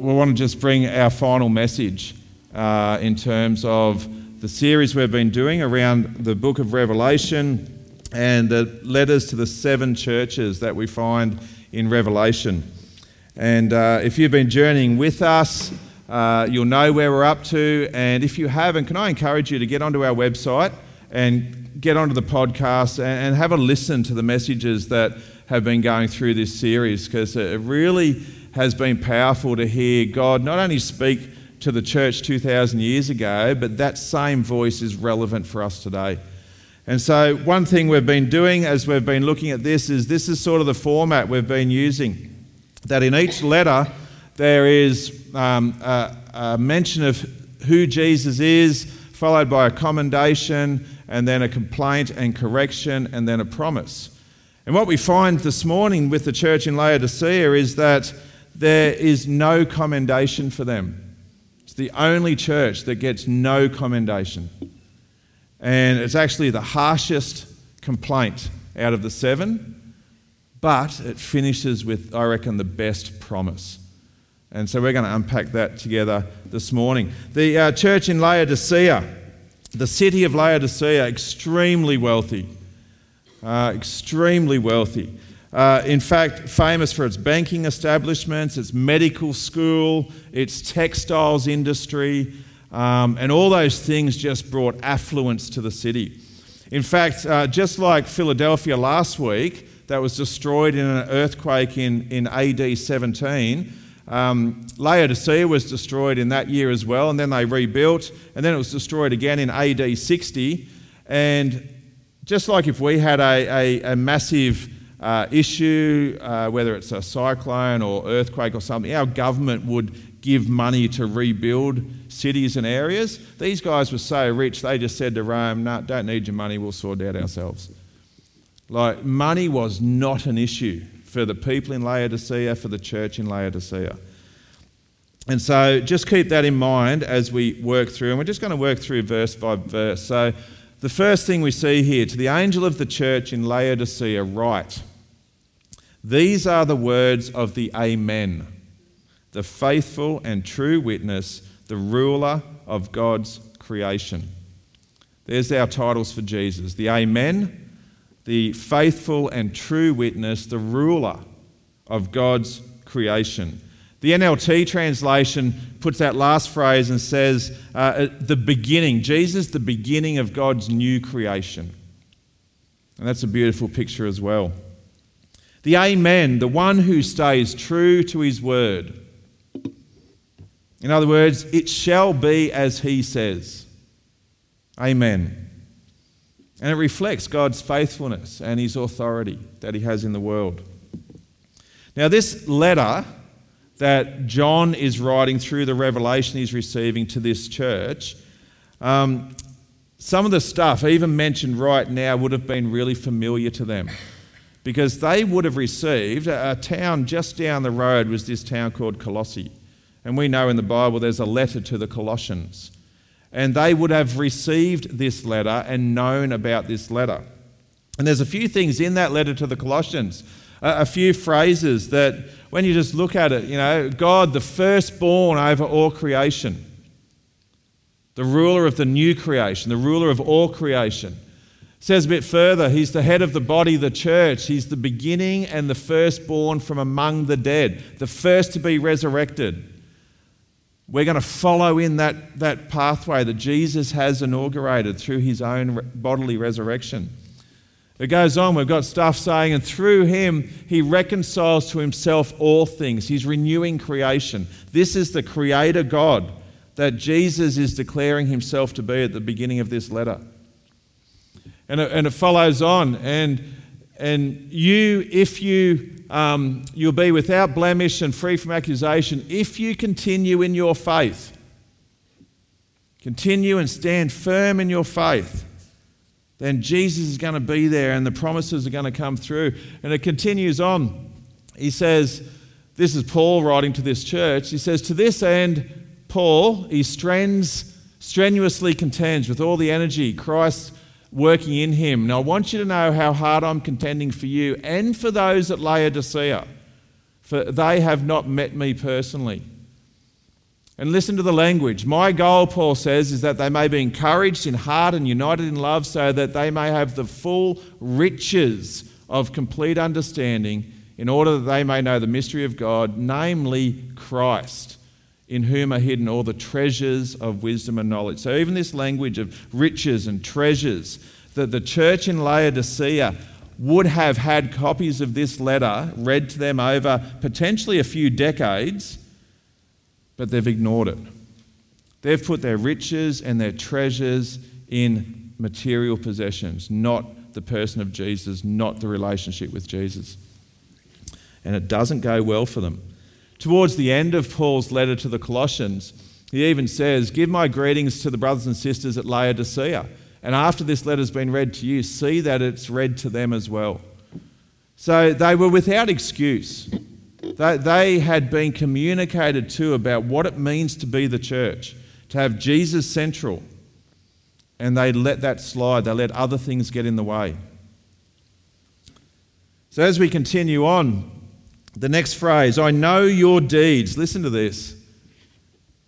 we want to just bring our final message uh, in terms of the series we've been doing around the book of Revelation and the letters to the seven churches that we find in Revelation. And uh, if you've been journeying with us, uh, you'll know where we're up to. And if you haven't, can I encourage you to get onto our website and get onto the podcast and, and have a listen to the messages that have been going through this series because it really has been powerful to hear God not only speak to the church 2,000 years ago, but that same voice is relevant for us today. And so, one thing we've been doing as we've been looking at this is this is sort of the format we've been using. That in each letter, there is um, a, a mention of who Jesus is, followed by a commendation, and then a complaint and correction, and then a promise. And what we find this morning with the church in Laodicea is that there is no commendation for them. It's the only church that gets no commendation. And it's actually the harshest complaint out of the seven, but it finishes with, I reckon, the best promise. And so we're going to unpack that together this morning. The uh, church in Laodicea, the city of Laodicea, extremely wealthy. Uh, extremely wealthy. Uh, in fact, famous for its banking establishments, its medical school, its textiles industry, um, and all those things just brought affluence to the city. In fact, uh, just like Philadelphia last week, that was destroyed in an earthquake in, in AD 17, um, Laodicea was destroyed in that year as well, and then they rebuilt, and then it was destroyed again in AD 60. And just like if we had a, a, a massive uh, issue, uh, whether it's a cyclone or earthquake or something, our government would give money to rebuild cities and areas. These guys were so rich, they just said to Rome, no, don't need your money, we'll sort out ourselves. Like, money was not an issue for the people in Laodicea, for the church in Laodicea. And so just keep that in mind as we work through, and we're just going to work through verse by verse. So, the first thing we see here to the angel of the church in Laodicea, write, these are the words of the Amen, the faithful and true witness, the ruler of God's creation. There's our titles for Jesus the Amen, the faithful and true witness, the ruler of God's creation. The NLT translation puts that last phrase and says, uh, the beginning, Jesus, the beginning of God's new creation. And that's a beautiful picture as well. The Amen, the one who stays true to his word. In other words, it shall be as he says. Amen. And it reflects God's faithfulness and his authority that he has in the world. Now, this letter that John is writing through the revelation he's receiving to this church, um, some of the stuff, even mentioned right now, would have been really familiar to them because they would have received a, town just down the road was this town called Colossae. And we know in the Bible there's a letter to the Colossians. And they would have received this letter and known about this letter. And there's a few things in that letter to the Colossians, a, few phrases that when you just look at it, you know, God, the firstborn over all creation, the ruler of the new creation, the ruler of all creation says a bit further, he's the head of the body, the church. He's the beginning and the firstborn from among the dead, the first to be resurrected. We're going to follow in that, that pathway that Jesus has inaugurated through his own bodily resurrection. It goes on, we've got stuff saying, and through him, he reconciles to himself all things. He's renewing creation. This is the creator God that Jesus is declaring himself to be at the beginning of this letter. And it, and it follows on. And, and you, if you, um, you'll be without blemish and free from accusation if you continue in your faith. Continue and stand firm in your faith. Then Jesus is going to be there and the promises are going to come through. And it continues on. He says, This is Paul writing to this church. He says, To this end, Paul, he strenuously contends with all the energy Christ working in him. Now, I want you to know how hard I'm contending for you and for those at Laodicea, for they have not met me personally. And listen to the language. My goal, Paul says, is that they may be encouraged in heart and united in love, so that they may have the full riches of complete understanding, in order that they may know the mystery of God, namely Christ, in whom are hidden all the treasures of wisdom and knowledge. So, even this language of riches and treasures, that the church in Laodicea would have had copies of this letter read to them over potentially a few decades, but they've ignored it. They've put their riches and their treasures in material possessions, not the person of Jesus, not the relationship with Jesus. And it doesn't go well for them. Towards the end of Paul's letter to the Colossians, he even says, Give my greetings to the brothers and sisters at Laodicea. And after this letter's been read to you, see that it's read to them as well. So they were without excuse. They, had been communicated to about what it means to be the church, to have Jesus central. And they let that slide, they let other things get in the way. So as we continue on, the next phrase, I know your deeds. Listen to this.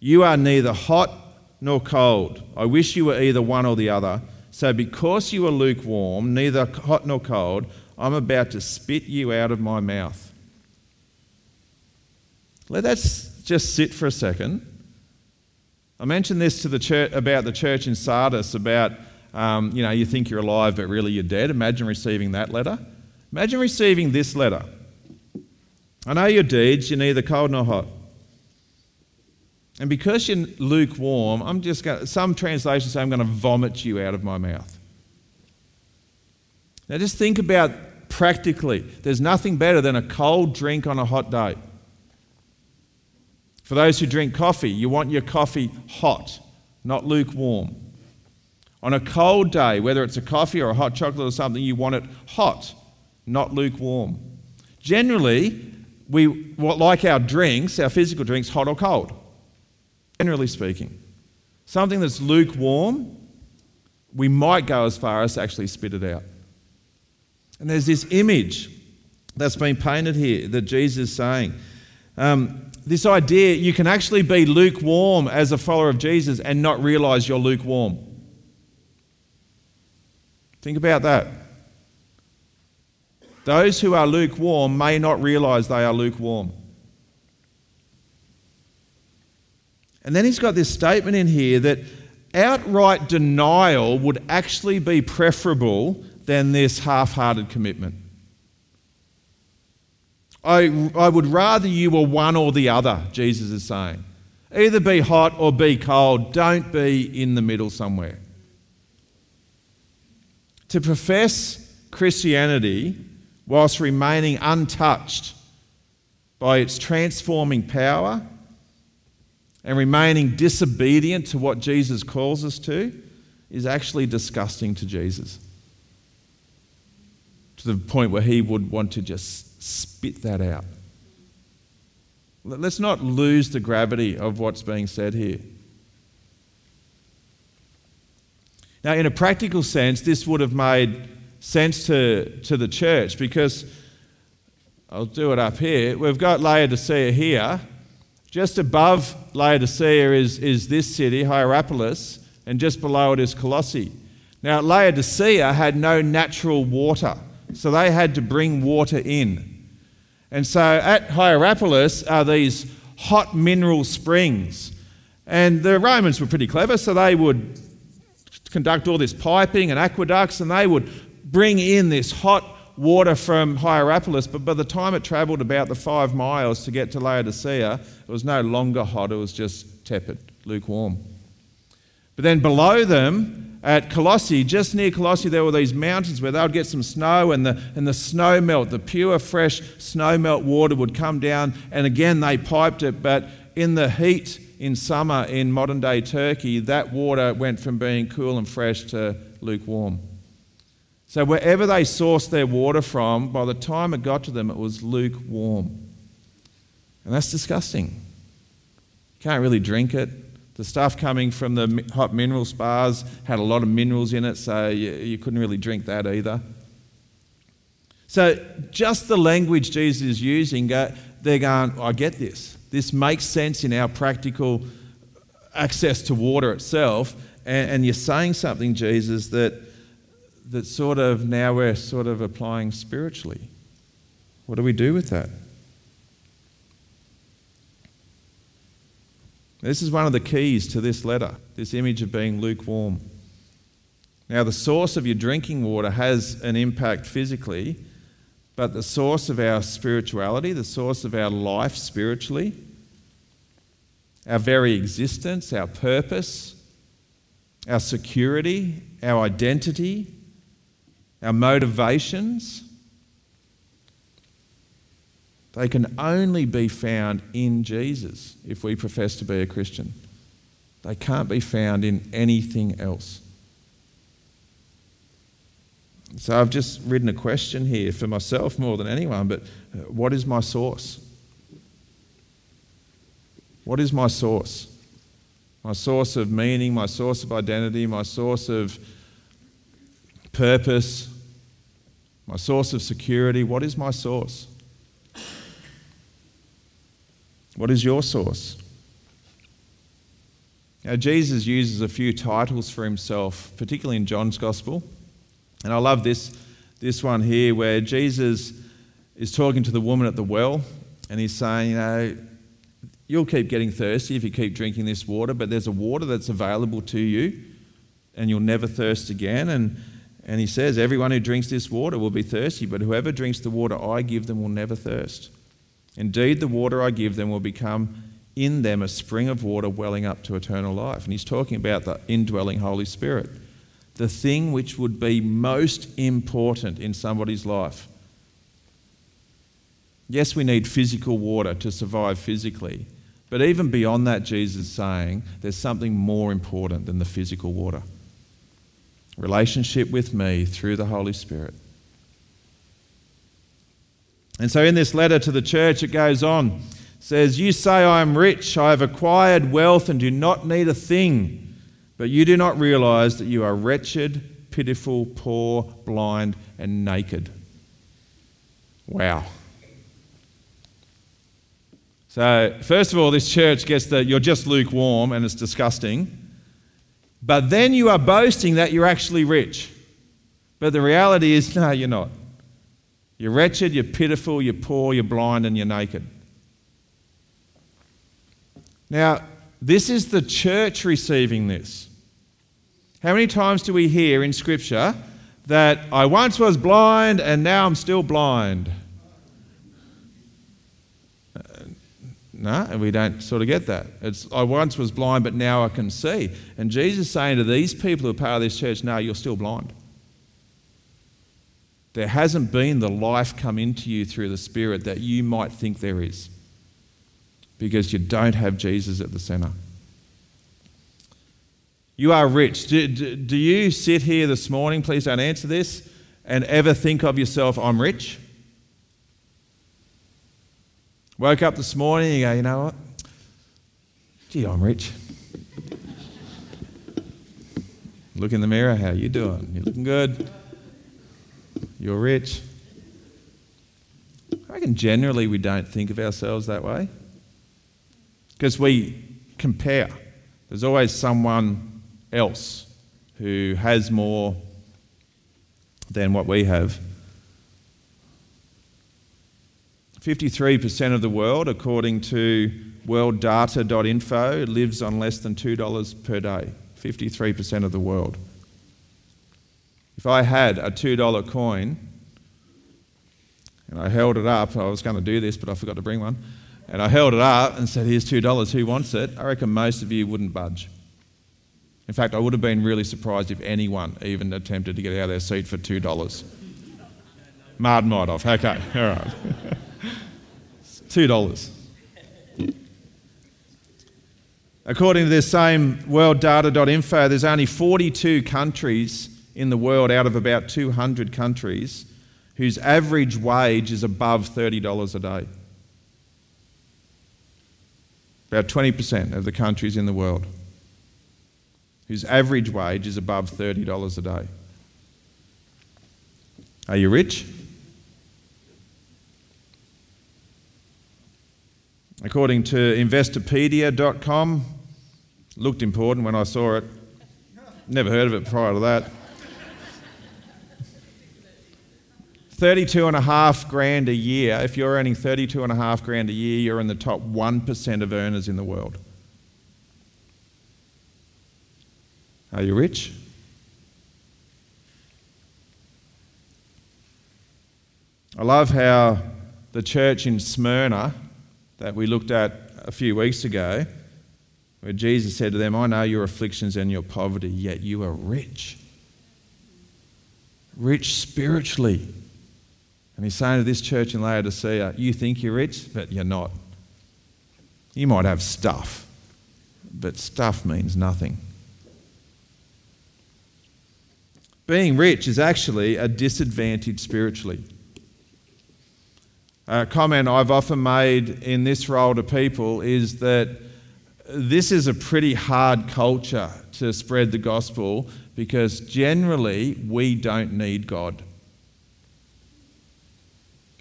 You are neither hot nor cold. I wish you were either one or the other. So, because you are lukewarm, neither hot nor cold, I'm about to spit you out of my mouth. Let that just sit for a second. I mentioned this to the church about the church in Sardis about, um, you know, you think you're alive, but really you're dead. Imagine receiving that letter. Imagine receiving this letter. I know your deeds, you're neither cold nor hot. And because you're lukewarm, I'm just going some translations say I'm going to vomit you out of my mouth. Now just think about practically. There's nothing better than a cold drink on a hot day. For those who drink coffee, you want your coffee hot, not lukewarm. On a cold day, whether it's a coffee or a hot chocolate or something, you want it hot, not lukewarm. Generally, we like our drinks, our physical drinks, hot or cold generally speaking. Something that's lukewarm, we might go as far as to actually spit it out. And there's this image that's been painted here that Jesus is saying. Um, this idea you can actually be lukewarm as a follower of Jesus and not realize you're lukewarm. Think about that. Those who are lukewarm may not realize they are lukewarm. And then he's got this statement in here that outright denial would actually be preferable than this half hearted commitment. I, I would rather you were one or the other, Jesus is saying. Either be hot or be cold. Don't be in the middle somewhere. To profess Christianity whilst remaining untouched by its transforming power and remaining disobedient to what Jesus calls us to is actually disgusting to Jesus. To the point where he would want to just spit that out. Let's not lose the gravity of what's being said here. Now, in a practical sense, this would have made sense to, to the church because I'll do it up here. We've got Laodicea here, just above Laodicea is, is this city, Hierapolis, and just below it is Colossae. Now, Laodicea had no natural water, so they had to bring water in. And so at Hierapolis are these hot mineral springs. And the Romans were pretty clever, so they would conduct all this piping and aqueducts, and they would bring in this hot water from Hierapolis, but by the time it travelled about the five miles to get to Laodicea, it was no longer hot, it was just tepid, lukewarm. But then below them, at Colossae, just near Colossae, there were these mountains where they would get some snow and the, and the snow melt, the pure, fresh snow melt water would come down. And again, they piped it, but in the heat in summer in modern day Turkey, that water went from being cool and fresh to lukewarm. So, wherever they sourced their water from, by the time it got to them, it was lukewarm. And that's disgusting. Can't really drink it. The stuff coming from the hot mineral spas had a lot of minerals in it, so you, you couldn't really drink that either. So, just the language Jesus is using, they're going, I get this. This makes sense in our practical access to water itself, and, and you're saying something, Jesus, that, that sort of now we're sort of applying spiritually. What do we do with that? This is one of the keys to this letter, this image of being lukewarm. Now, the source of your drinking water has an impact physically, but the source of our spirituality, the source of our life spiritually, our very existence, our purpose, our security, our identity, our motivations, they can only be found in Jesus if we profess to be a Christian. They can't be found in anything else. So I've just written a question here for myself more than anyone, but uh, what is my source? What is my source? My source of meaning, my source of identity, my source of purpose, my source of security. What is my source? What is your source? Now, Jesus uses a few titles for himself, particularly in John's Gospel. And I love this, this one here where Jesus is talking to the woman at the well and he's saying, You know, you'll keep getting thirsty if you keep drinking this water, but there's a water that's available to you and you'll never thirst again. And, and he says, Everyone who drinks this water will be thirsty, but whoever drinks the water I give them will never thirst. Indeed, the water I give them will become in them a spring of water welling up to eternal life. And he's talking about the indwelling Holy Spirit, the thing which would be most important in somebody's life. Yes, we need physical water to survive physically, but even beyond that, Jesus is saying there's something more important than the physical water relationship with me through the Holy Spirit. And so in this letter to the church, it goes on. Says, You say, I am rich, I have acquired wealth and do not need a thing, but you do not realize that you are wretched, pitiful, poor, blind, and naked. Wow. So, first of all, this church gets that you're just lukewarm and it's disgusting. But then you are boasting that you're actually rich. But the reality is, no, you're not. You're wretched, you're pitiful, you're poor, you're blind, and you're naked. Now, this is the church receiving this. How many times do we hear in Scripture that I once was blind and now I'm still blind? No, and we don't sort of get that. It's I once was blind, but now I can see. And Jesus is saying to these people who are part of this church, no, you're still blind. There hasn't been the life come into you through the Spirit that you might think there is because you don't have Jesus at the center. You are rich. Do, do, do, you sit here this morning, please don't answer this, and ever think of yourself, I'm rich? Woke up this morning, you go, you know what? Gee, I'm rich. Look in the mirror, how you doing? You looking good? You're rich. I reckon generally we don't think of ourselves that way because we compare. There's always someone else who has more than what we have. 53% of the world, according to worlddata.info, lives on less than $2 per day. 53% of the world. If I had a $2 coin and I held it up, I was going to do this, but I forgot to bring one, and I held it up and said, Here's $2, who wants it? I reckon most of you wouldn't budge. In fact, I would have been really surprised if anyone even attempted to get out of their seat for $2. Martin might have. Okay, all right. $2. According to this same worlddata.info, there's only 42 countries in the world out of about 200 countries whose average wage is above $30 a day. About 20% of the countries in the world whose average wage is above $30 a day. Are you rich? According to Investopedia.com, Looked important when I saw it. Never heard of it prior to that. 32 and a half grand a year. If you're earning 32 and a half grand a year, you're in the top 1% of earners in the world. Are you rich? I love how the church in Smyrna that we looked at a few weeks ago, where Jesus said to them, I know your afflictions and your poverty, yet you are rich. Rich spiritually. And he's saying to this church in Laodicea, You think you're rich, but you're not. You might have stuff, but stuff means nothing. Being rich is actually a disadvantage spiritually. A comment I've often made in this role to people is that this is a pretty hard culture to spread the gospel because generally we don't need God.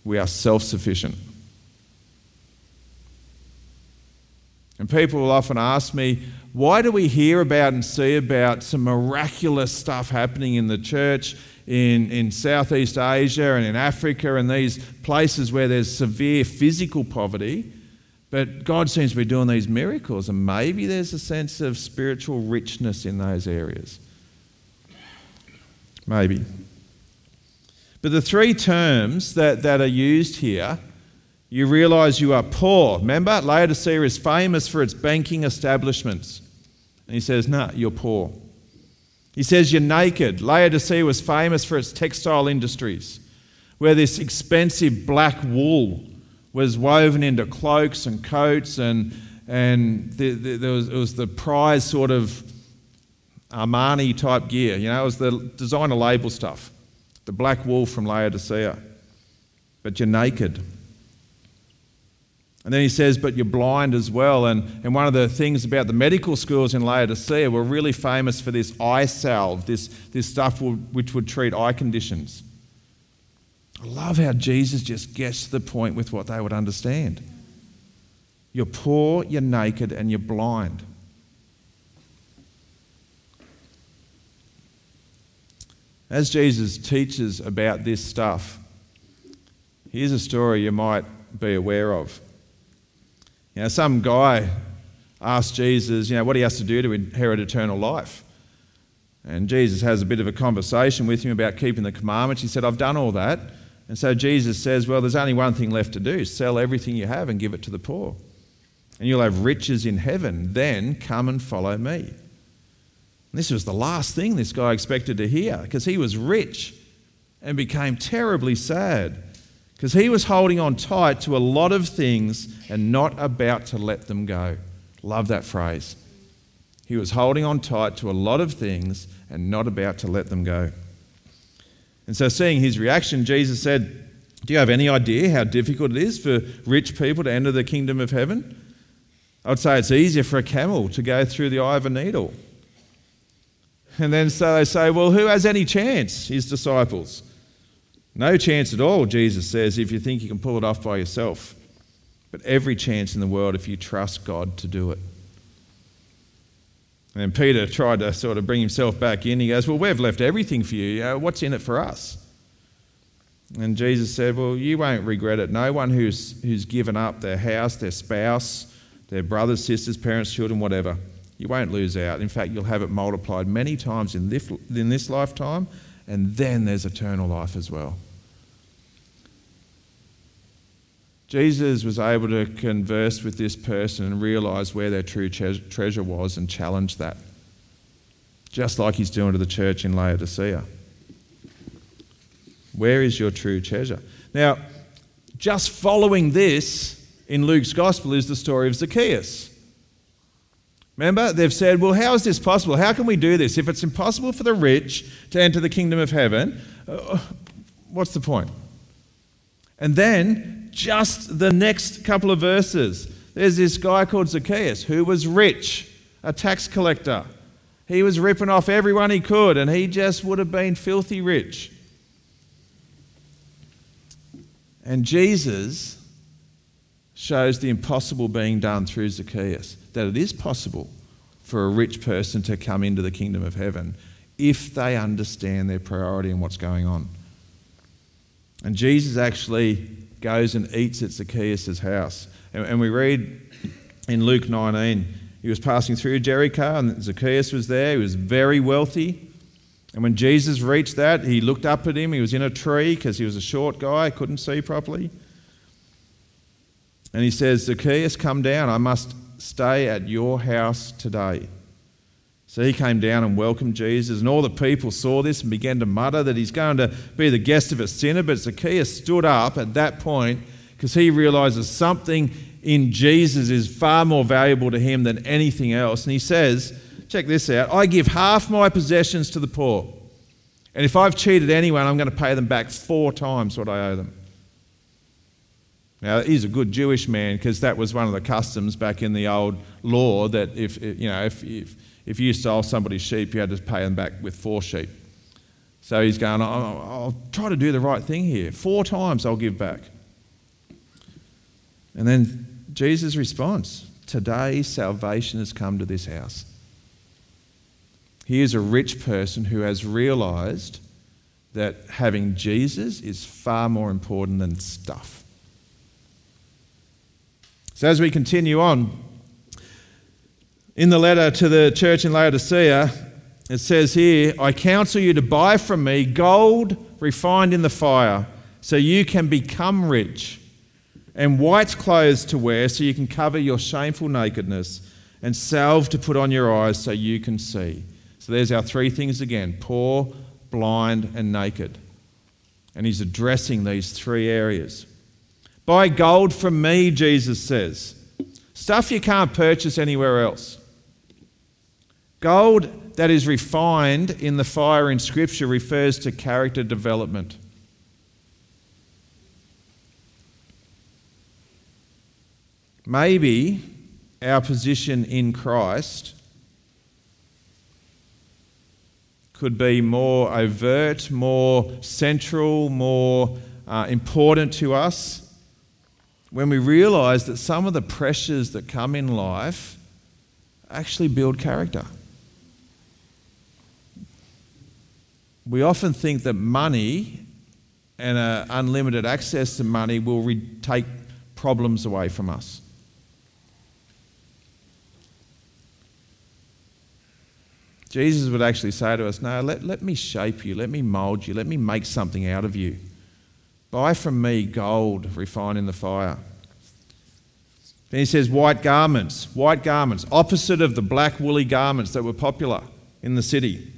We are self sufficient. And people will often ask me, why do we hear about and see about some miraculous stuff happening in the church in, in Southeast Asia and in Africa and these places where there's severe physical poverty? But God seems to be doing these miracles, and maybe there's a sense of spiritual richness in those areas. Maybe. But the three terms that, that are used here, you realize you are poor. Remember, Laodicea is famous for its banking establishments. And he says, No, nah, you're poor. He says, You're naked. Laodicea was famous for its textile industries, where this expensive black wool was woven into cloaks and coats, and, and the, the, there was, it was the prize sort of Armani type gear. You know, it was the designer label stuff the black wool from Laodicea. But you're naked. And then he says, but you're blind as well. And, and one of the things about the medical schools in Laodicea were really famous for this eye salve, this, this stuff which would treat eye conditions. I love how Jesus just gets to the point with what they would understand. You're poor, you're naked, and you're blind. As Jesus teaches about this stuff, here's a story you might be aware of. You know, some guy asked Jesus, you know, what he has to do to inherit eternal life. And Jesus has a bit of a conversation with him about keeping the commandments. He said, I've done all that. And so Jesus says, Well, there's only one thing left to do sell everything you have and give it to the poor. And you'll have riches in heaven. Then come and follow me. And this was the last thing this guy expected to hear because he was rich and became terribly sad because he was holding on tight to a lot of things and not about to let them go. Love that phrase. He was holding on tight to a lot of things and not about to let them go. And so, seeing his reaction, Jesus said, Do you have any idea how difficult it is for rich people to enter the kingdom of heaven? I would say it's easier for a camel to go through the eye of a needle. And then so they say, Well, who has any chance? His disciples. No chance at all, Jesus says, if you think you can pull it off by yourself. But every chance in the world if you trust God to do it. And Peter tried to sort of bring himself back in. He goes, Well, we've left everything for you. Uh, what's in it for us? And Jesus said, Well, you won't regret it. No one who's, who's given up their house, their spouse, their brothers, sisters, parents, children, whatever, you won't lose out. In fact, you'll have it multiplied many times in this, in this lifetime, and then there's eternal life as well. Jesus was able to converse with this person and realize where their true treasure was and challenge that, just like he's doing to the church in Laodicea. Where is your true treasure? Now, just following this in Luke's gospel is the story of Zacchaeus. Remember, they've said, well, how is this possible? How can we do this? If it's impossible for the rich to enter the kingdom of heaven, uh, what's the point? And then, just the next couple of verses, there's this guy called Zacchaeus who was rich, a tax collector. He was ripping off everyone he could, and he just would have been filthy rich. And Jesus shows the impossible being done through Zacchaeus that it is possible for a rich person to come into the kingdom of heaven if they understand their priority and what's going on. And Jesus actually goes and eats at Zacchaeus' house. And, and we read in Luke 19, he was passing through Jericho, and Zacchaeus was there. He was very wealthy. And when Jesus reached that, he looked up at him. He was in a tree because he was a short guy, couldn't see properly. And he says, Zacchaeus, come down. I must stay at your house today. So he came down and welcomed Jesus, and all the people saw this and began to mutter that he's going to be the guest of a sinner. But Zacchaeus stood up at that point because he realizes something in Jesus is far more valuable to him than anything else. And he says, Check this out I give half my possessions to the poor. And if I've cheated anyone, I'm going to pay them back four times what I owe them. Now, he's a good Jewish man because that was one of the customs back in the old law that if, you know, if, if, if you stole somebody's sheep, you had to pay them back with four sheep. So he's going, I'll, I'll try to do the right thing here. Four times I'll give back. And then Jesus responds Today salvation has come to this house. He is a rich person who has realized that having Jesus is far more important than stuff. So, as we continue on, in the letter to the church in Laodicea, it says here, I counsel you to buy from me gold refined in the fire, so you can become rich, and white clothes to wear, so you can cover your shameful nakedness, and salve to put on your eyes, so you can see. So there's our three things again poor, blind, and naked. And he's addressing these three areas. Buy gold from me, Jesus says. Stuff you can't purchase anywhere else. Gold that is refined in the fire in Scripture refers to character development. Maybe our position in Christ could be more overt, more central, more uh, important to us when we realize that some of the pressures that come in life actually build character. We often think that money and uh, unlimited access to money will re- take problems away from us. Jesus would actually say to us, No, let, let me shape you, let me mold you, let me make something out of you. Buy from me gold refined in the fire. Then he says, White garments, white garments, opposite of the black woolly garments that were popular in the city.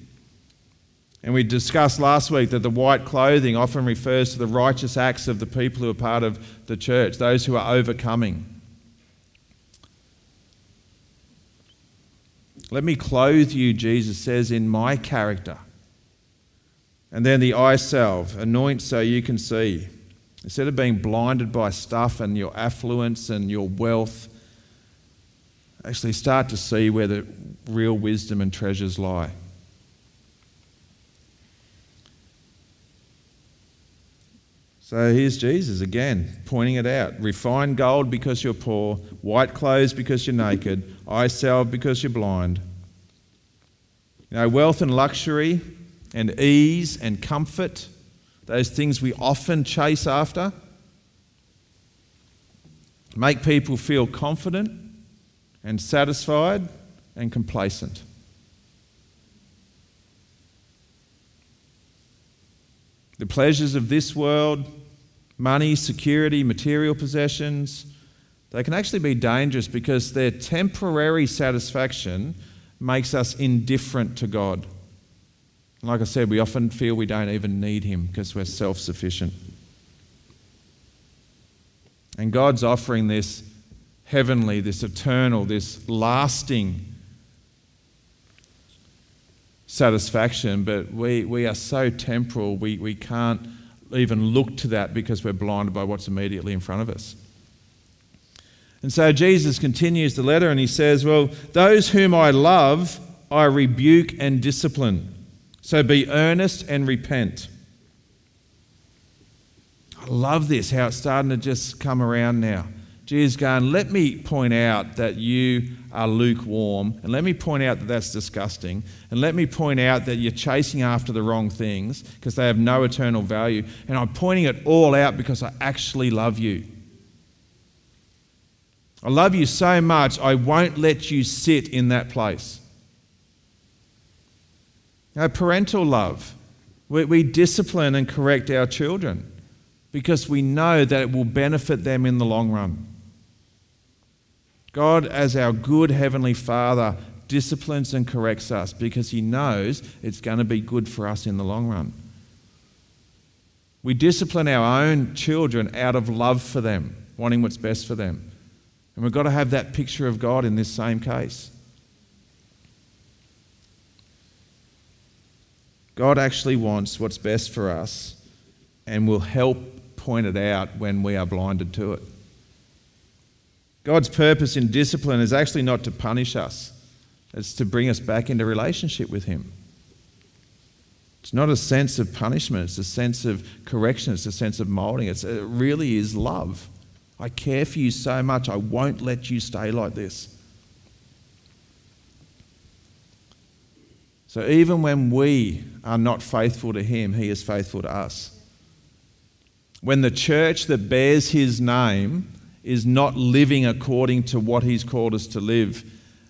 And we discussed last week that the white clothing often refers to the righteous acts of the people who are part of the church, those who are overcoming. Let me clothe you, Jesus says, in my character. And then the eye salve, anoint so you can see. Instead of being blinded by stuff and your affluence and your wealth, actually start to see where the real wisdom and treasures lie. So here's Jesus again, pointing it out. Refined gold because you're poor, white clothes because you're naked, eye salve because you're blind. You know, wealth and luxury and ease and comfort, those things we often chase after, make people feel confident and satisfied and complacent. The pleasures of this world, money, security, material possessions, they can actually be dangerous because their temporary satisfaction makes us indifferent to God. Like I said, we often feel we don't even need Him because we're self sufficient. And God's offering this heavenly, this eternal, this lasting satisfaction, but we, we are so temporal, we, we can't even look to that because we're blinded by what's immediately in front of us. And so Jesus continues the letter and he says, Well, those whom I love, I rebuke and discipline. So be earnest and repent. I love this, how it's starting to just come around now. Jesus going, let me point out that you are lukewarm, and let me point out that that's disgusting, and let me point out that you're chasing after the wrong things because they have no eternal value, and I'm pointing it all out because I actually love you. I love you so much, I won't let you sit in that place. Now, parental love. We, we discipline and correct our children because we know that it will benefit them in the long run. God, as our good Heavenly Father, disciplines and corrects us because He knows it's going to be good for us in the long run. We discipline our own children out of love for them, wanting what's best for them. And we've got to have that picture of God in this same case. God actually wants what's best for us and will help point it out when we are blinded to it. God's purpose in discipline is actually not to punish us, it's to bring us back into relationship with Him. It's not a sense of punishment, it's a sense of correction, it's a sense of molding. It really is love. I care for you so much, I won't let you stay like this. So even when we are not faithful to Him, He is faithful to us. When the church that bears His name is not living according to what He's called us to live,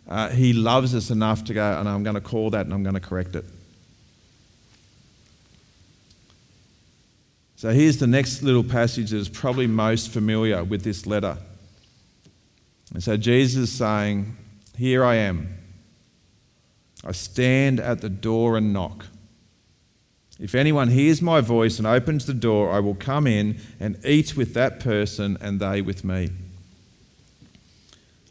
uh, He loves us enough to go, and I'm going to call that and I'm going to correct it. So here's the next little passage that is probably most familiar with this letter. And so Jesus is saying, Here I am. I stand at the door and knock. If anyone hears my voice and opens the door, I will come in and eat with that person and they with me.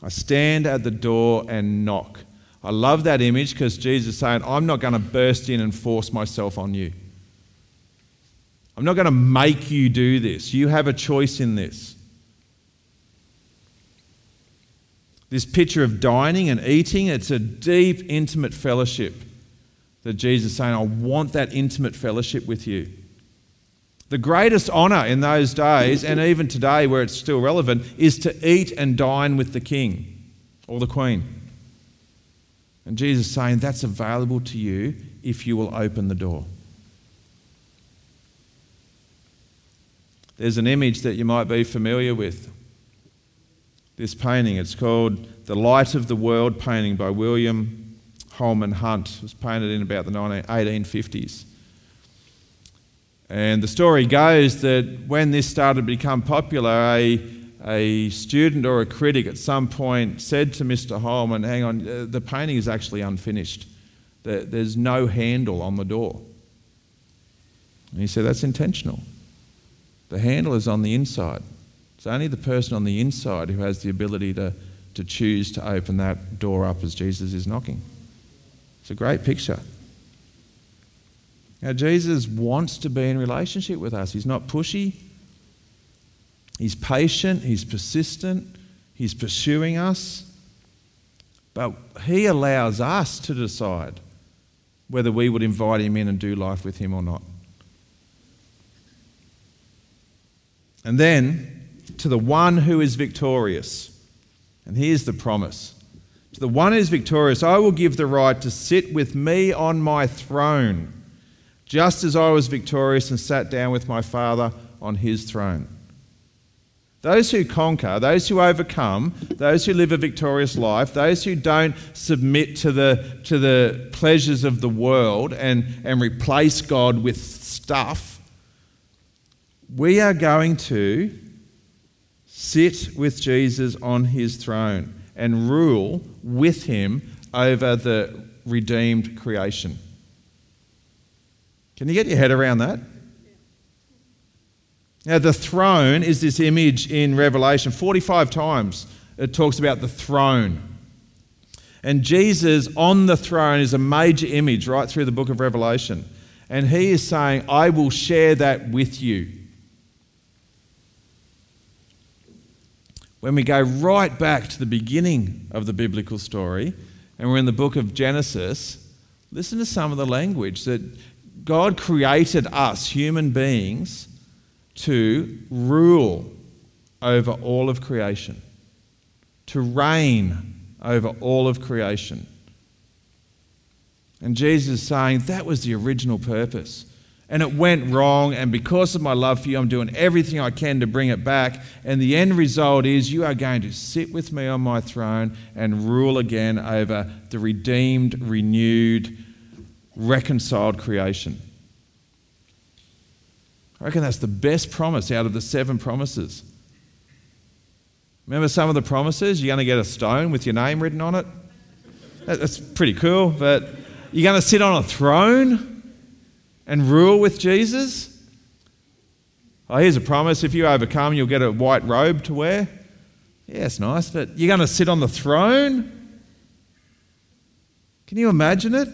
I stand at the door and knock. I love that image because Jesus is saying, I'm not going to burst in and force myself on you. I'm not going to make you do this. You have a choice in this. This picture of dining and eating, it's a deep, intimate fellowship that Jesus is saying, I want that intimate fellowship with you. The greatest honour in those days, and even today where it's still relevant, is to eat and dine with the king or the queen. And Jesus is saying that's available to you if you will open the door. There's an image that you might be familiar with. This painting, it's called The Light of the World painting by William Holman Hunt. It was painted in about the 1850s. And the story goes that when this started to become popular, a, a student or a critic at some point said to Mr. Holman, Hang on, uh, the painting is actually unfinished. There's no handle on the door. And he said, That's intentional. The handle is on the inside. It's only the person on the inside who has the ability to, to choose to open that door up as Jesus is knocking. It's a great picture. Now, Jesus wants to be in relationship with us. He's not pushy, He's patient, He's persistent, He's pursuing us. But He allows us to decide whether we would invite Him in and do life with Him or not. And then to the one who is victorious. And here's the promise To the one who is victorious, I will give the right to sit with me on my throne, just as I was victorious and sat down with my Father on his throne. Those who conquer, those who overcome, those who live a victorious life, those who don't submit to the, to the pleasures of the world and, and replace God with stuff, we are going to sit with Jesus on his throne and rule with him over the redeemed creation. Can you get your head around that? Now, the throne is this image in Revelation. 45 times it talks about the throne. And Jesus on the throne is a major image right through the book of Revelation. And he is saying, I will share that with you. When we go right back to the beginning of the biblical story, and we're in the book of Genesis, listen to some of the language that God created us, human beings, to rule over all of creation, to reign over all of creation. And Jesus is saying that was the original purpose. And it went wrong, and because of my love for you, I'm doing everything I can to bring it back. And the end result is you are going to sit with me on my throne and rule again over the redeemed, renewed, reconciled creation. I reckon that's the best promise out of the seven promises. Remember some of the promises? You're going to get a stone with your name written on it? That's pretty cool, but you're going to sit on a throne and rule with Jesus? Oh, here's a promise if you overcome, you'll get a white robe to wear. Yeah, it's nice, but you're going to sit on the throne? Can you imagine it?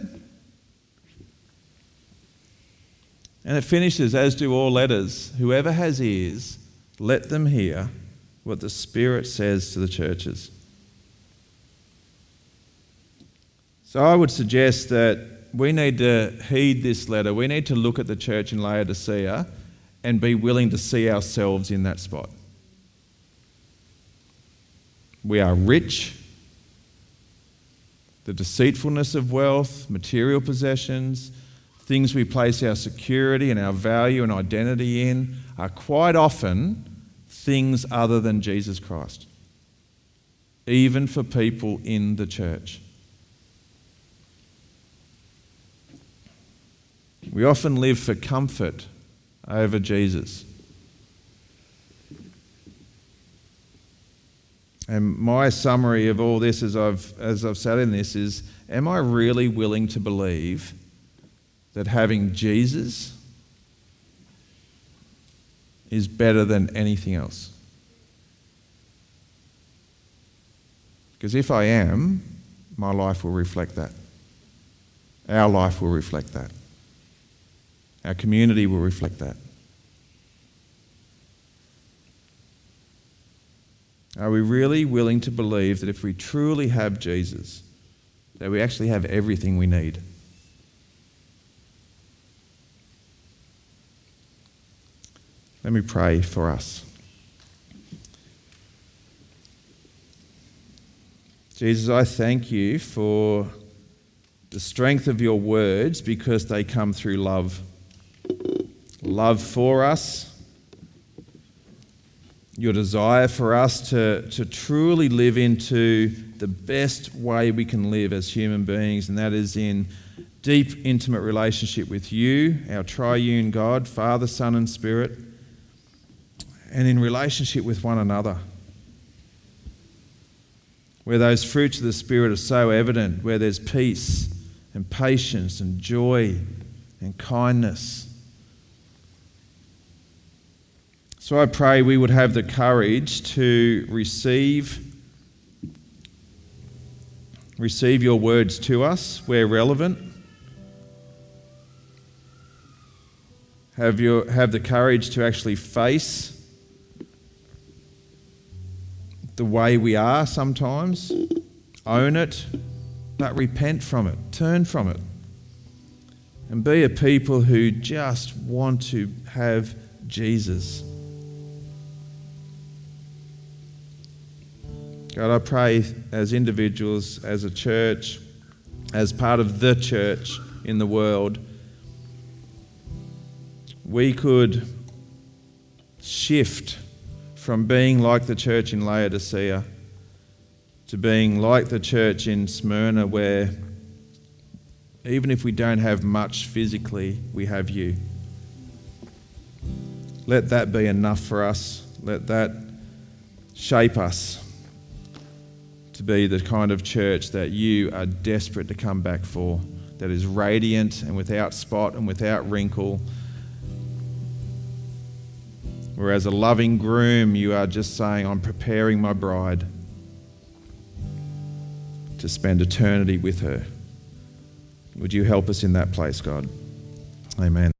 And it finishes, as do all letters. Whoever has ears, let them hear what the Spirit says to the churches. So I would suggest that we need to heed this letter. We need to look at the church in Laodicea and be willing to see ourselves in that spot. We are rich. The deceitfulness of wealth, material possessions, things we place our security and our value and identity in are quite often things other than Jesus Christ, even for people in the church. We often live for comfort over Jesus. And my summary of all this as I've, as I've sat in this is Am I really willing to believe that having Jesus is better than anything else. Because if I am, my life will reflect that. Our life will reflect that. Our community will reflect that. Are we really willing to believe that if we truly have Jesus, that we actually have everything we need? Let me pray for us. Jesus, I thank you for the strength of your words because they come through love. Love for us, your desire for us to, to truly live into the best way we can live as human beings, and that is in deep, intimate relationship with you, our triune God, Father, Son, and Spirit and in relationship with one another. Where those fruits of the Spirit are so evident, where there's peace and patience and joy and kindness. So I pray we would have the courage to receive receive your words to us where relevant. Have, your, have the courage to actually face the way we are sometimes, own it, but repent from it, turn from it, and be a people who just want to have Jesus. God, I pray as individuals, as a church, as part of the church in the world, we could shift from being like the church in Laodicea to being like the church in Smyrna, where even if we don't have much physically, we have you. Let that be enough for us. Let that shape us to be the kind of church that you are desperate to come back for, that is radiant and without spot and without wrinkle Whereas a loving groom, you are just saying, I'm preparing my bride to spend eternity with her. Would you help us in that place, God? Amen.